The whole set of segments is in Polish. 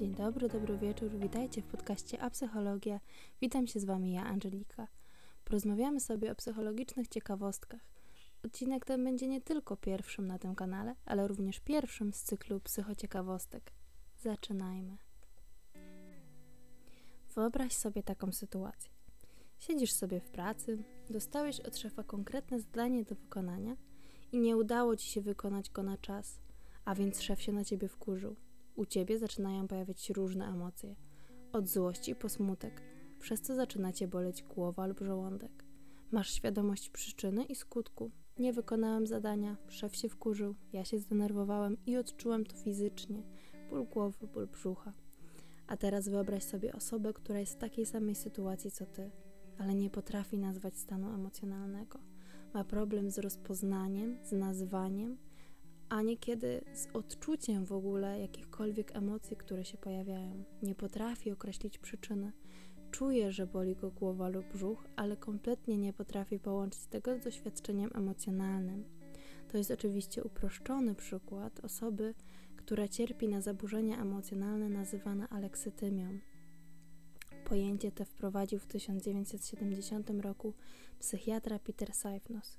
Dzień dobry, dobry wieczór, witajcie w podcaście A Psychologia. Witam się z Wami ja, Angelika. Porozmawiamy sobie o psychologicznych ciekawostkach. Odcinek ten będzie nie tylko pierwszym na tym kanale, ale również pierwszym z cyklu psychociekawostek. Zaczynajmy. Wyobraź sobie taką sytuację. Siedzisz sobie w pracy, dostałeś od szefa konkretne zadanie do wykonania i nie udało ci się wykonać go na czas, a więc szef się na ciebie wkurzył. U ciebie zaczynają pojawiać się różne emocje, od złości po smutek, przez co zaczyna cię boleć głowa lub żołądek. Masz świadomość przyczyny i skutku. Nie wykonałem zadania, szef się wkurzył, ja się zdenerwowałem i odczułem to fizycznie ból głowy, ból brzucha. A teraz wyobraź sobie osobę, która jest w takiej samej sytuacji co ty, ale nie potrafi nazwać stanu emocjonalnego. Ma problem z rozpoznaniem, z nazwaniem, a niekiedy z odczuciem w ogóle jakichkolwiek emocji, które się pojawiają. Nie potrafi określić przyczyny. Czuje, że boli go głowa lub brzuch, ale kompletnie nie potrafi połączyć tego z doświadczeniem emocjonalnym. To jest oczywiście uproszczony przykład osoby, która cierpi na zaburzenia emocjonalne nazywane aleksytymią. Pojęcie te wprowadził w 1970 roku psychiatra Peter Seifnos.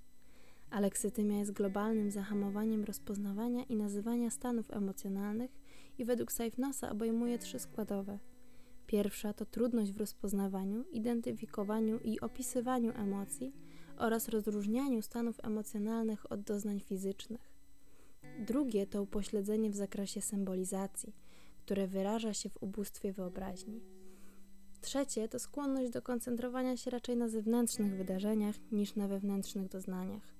Aleksytymia jest globalnym zahamowaniem rozpoznawania i nazywania stanów emocjonalnych i według Seifnosa obejmuje trzy składowe. Pierwsza to trudność w rozpoznawaniu, identyfikowaniu i opisywaniu emocji oraz rozróżnianiu stanów emocjonalnych od doznań fizycznych. Drugie to upośledzenie w zakresie symbolizacji, które wyraża się w ubóstwie wyobraźni. Trzecie to skłonność do koncentrowania się raczej na zewnętrznych wydarzeniach niż na wewnętrznych doznaniach.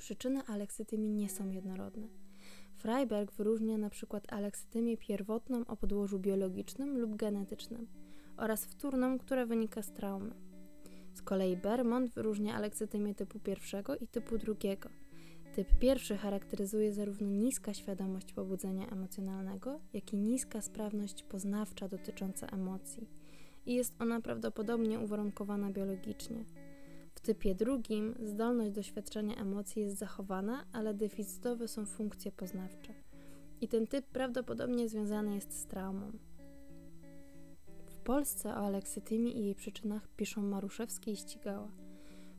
Przyczyny aleksytymii nie są jednorodne. Freiberg wyróżnia przykład aleksytymię pierwotną o podłożu biologicznym lub genetycznym oraz wtórną, która wynika z traumy. Z kolei Bermond wyróżnia aleksytymię typu pierwszego i typu drugiego. Typ pierwszy charakteryzuje zarówno niska świadomość pobudzenia emocjonalnego, jak i niska sprawność poznawcza dotycząca emocji i jest ona prawdopodobnie uwarunkowana biologicznie. W typie drugim zdolność doświadczenia emocji jest zachowana, ale deficytowe są funkcje poznawcze. I ten typ prawdopodobnie związany jest z traumą. W Polsce o aleksytymii i jej przyczynach piszą Maruszewski i Ścigała.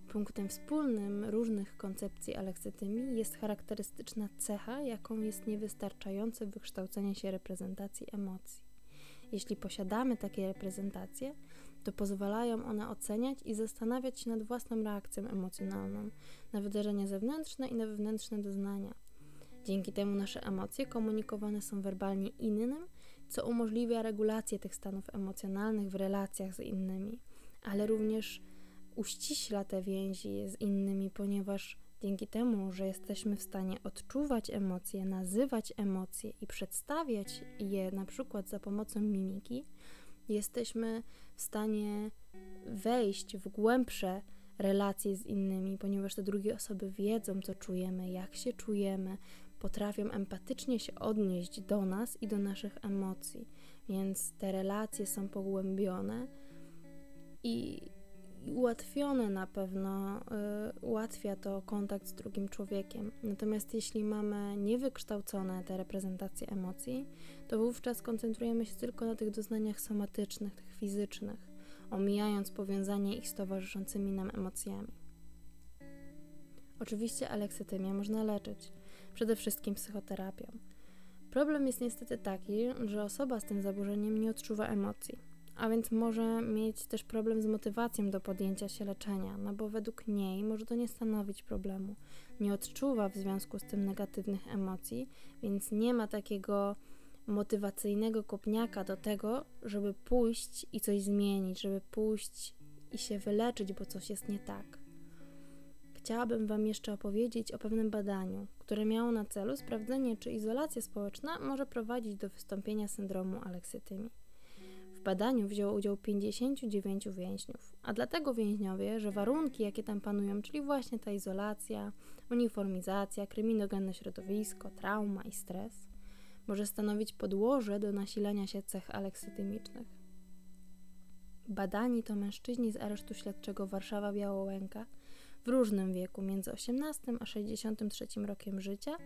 Punktem wspólnym różnych koncepcji aleksytymii jest charakterystyczna cecha, jaką jest niewystarczające wykształcenie się reprezentacji emocji. Jeśli posiadamy takie reprezentacje, to pozwalają one oceniać i zastanawiać się nad własną reakcją emocjonalną na wydarzenia zewnętrzne i na wewnętrzne doznania. Dzięki temu nasze emocje komunikowane są werbalnie innym, co umożliwia regulację tych stanów emocjonalnych w relacjach z innymi, ale również uściśla te więzi z innymi, ponieważ dzięki temu, że jesteśmy w stanie odczuwać emocje, nazywać emocje i przedstawiać je na przykład za pomocą mimiki, jesteśmy w stanie wejść w głębsze relacje z innymi, ponieważ te drugie osoby wiedzą, co czujemy, jak się czujemy, potrafią empatycznie się odnieść do nas i do naszych emocji. Więc te relacje są pogłębione i ułatwione na pewno, y, ułatwia to kontakt z drugim człowiekiem. Natomiast jeśli mamy niewykształcone te reprezentacje emocji, to wówczas koncentrujemy się tylko na tych doznaniach somatycznych, tych fizycznych, omijając powiązanie ich z towarzyszącymi nam emocjami. Oczywiście aleksytymię można leczyć, przede wszystkim psychoterapią. Problem jest niestety taki, że osoba z tym zaburzeniem nie odczuwa emocji a więc może mieć też problem z motywacją do podjęcia się leczenia, no bo według niej może to nie stanowić problemu. Nie odczuwa w związku z tym negatywnych emocji, więc nie ma takiego motywacyjnego kopniaka do tego, żeby pójść i coś zmienić, żeby pójść i się wyleczyć, bo coś jest nie tak. Chciałabym Wam jeszcze opowiedzieć o pewnym badaniu, które miało na celu sprawdzenie, czy izolacja społeczna może prowadzić do wystąpienia syndromu aleksytymii. W badaniu wzięło udział 59 więźniów, a dlatego więźniowie, że warunki, jakie tam panują, czyli właśnie ta izolacja, uniformizacja, kryminogenne środowisko, trauma i stres, może stanowić podłoże do nasilania się cech aleksytymicznych. Badani to mężczyźni z aresztu śledczego Warszawa-Białołęka w różnym wieku, między 18 a 63 rokiem życia,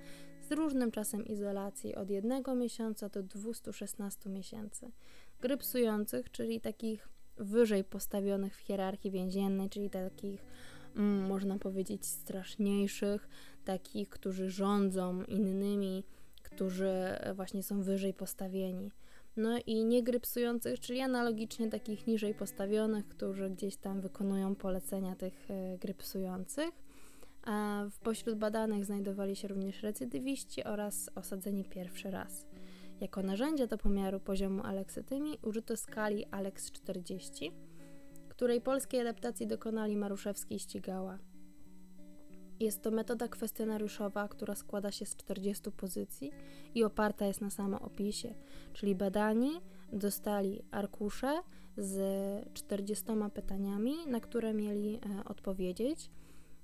z różnym czasem izolacji od jednego miesiąca do 216 miesięcy. Grypsujących, czyli takich wyżej postawionych w hierarchii więziennej, czyli takich, mm, można powiedzieć, straszniejszych, takich, którzy rządzą innymi, którzy właśnie są wyżej postawieni. No i niegrypsujących, czyli analogicznie takich niżej postawionych, którzy gdzieś tam wykonują polecenia tych e, grypsujących. A w pośród badanych znajdowali się również recydywiści oraz osadzeni pierwszy raz. Jako narzędzie do pomiaru poziomu aleksytymii użyto skali Alex 40, której polskiej adaptacji dokonali Maruszewski i Ścigała. Jest to metoda kwestionariuszowa, która składa się z 40 pozycji i oparta jest na samoopisie, czyli badani dostali arkusze z 40 pytaniami, na które mieli e, odpowiedzieć.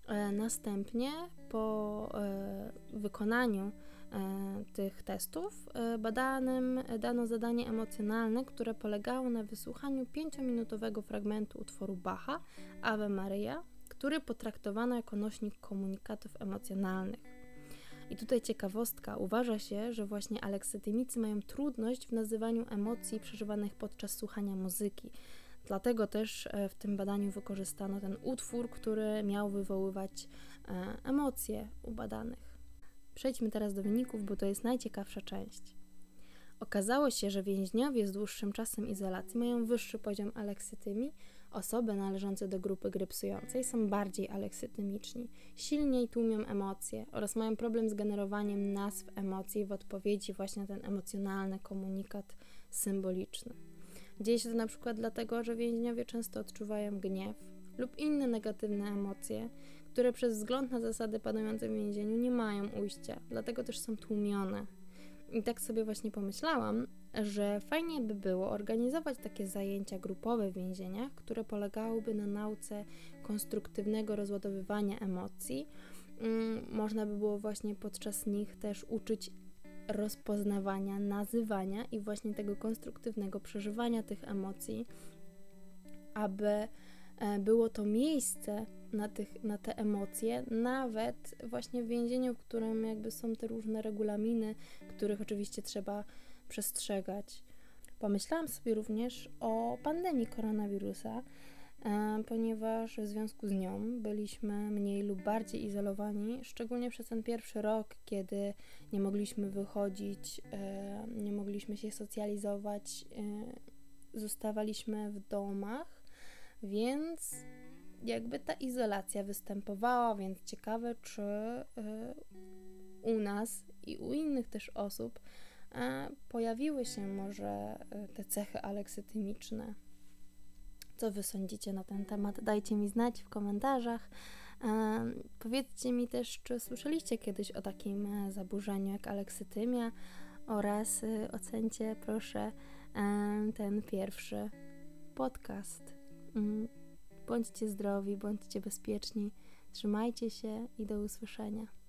E, następnie po e, wykonaniu tych testów badanym dano zadanie emocjonalne, które polegało na wysłuchaniu 5-minutowego fragmentu utworu Bacha Ave Maria który potraktowano jako nośnik komunikatów emocjonalnych. I tutaj ciekawostka, uważa się, że właśnie aleksytymicy mają trudność w nazywaniu emocji przeżywanych podczas słuchania muzyki. Dlatego też e, w tym badaniu wykorzystano ten utwór, który miał wywoływać e, emocje u badanych. Przejdźmy teraz do wyników, bo to jest najciekawsza część. Okazało się, że więźniowie z dłuższym czasem izolacji mają wyższy poziom aleksytymii Osoby należące do grupy grypsującej są bardziej aleksytymiczni, silniej tłumią emocje oraz mają problem z generowaniem nazw emocji w odpowiedzi właśnie na ten emocjonalny komunikat symboliczny. Dzieje się to na przykład dlatego, że więźniowie często odczuwają gniew lub inne negatywne emocje, które przez wzgląd na zasady panujące w więzieniu nie mają ujścia, dlatego też są tłumione. I tak sobie właśnie pomyślałam, że fajnie by było organizować takie zajęcia grupowe w więzieniach, które polegałyby na nauce konstruktywnego rozładowywania emocji. Mm, można by było właśnie podczas nich też uczyć rozpoznawania, nazywania i właśnie tego konstruktywnego przeżywania tych emocji, aby było to miejsce na, tych, na te emocje, nawet właśnie w więzieniu, w którym jakby są te różne regulaminy, których oczywiście trzeba przestrzegać. Pomyślałam sobie również o pandemii koronawirusa, e, ponieważ w związku z nią byliśmy mniej lub bardziej izolowani, szczególnie przez ten pierwszy rok, kiedy nie mogliśmy wychodzić, e, nie mogliśmy się socjalizować, e, zostawaliśmy w domach, więc jakby ta izolacja występowała, więc ciekawe, czy u nas i u innych też osób pojawiły się może e, te cechy aleksytymiczne. Co Wy sądzicie na ten temat? Dajcie mi znać w komentarzach. Powiedzcie mi też, czy słyszeliście kiedyś o takim e, zaburzeniu jak aleksytymia oraz e, ocencie proszę ten pierwszy podcast. Mm, bądźcie zdrowi, bądźcie bezpieczni, trzymajcie się i do usłyszenia.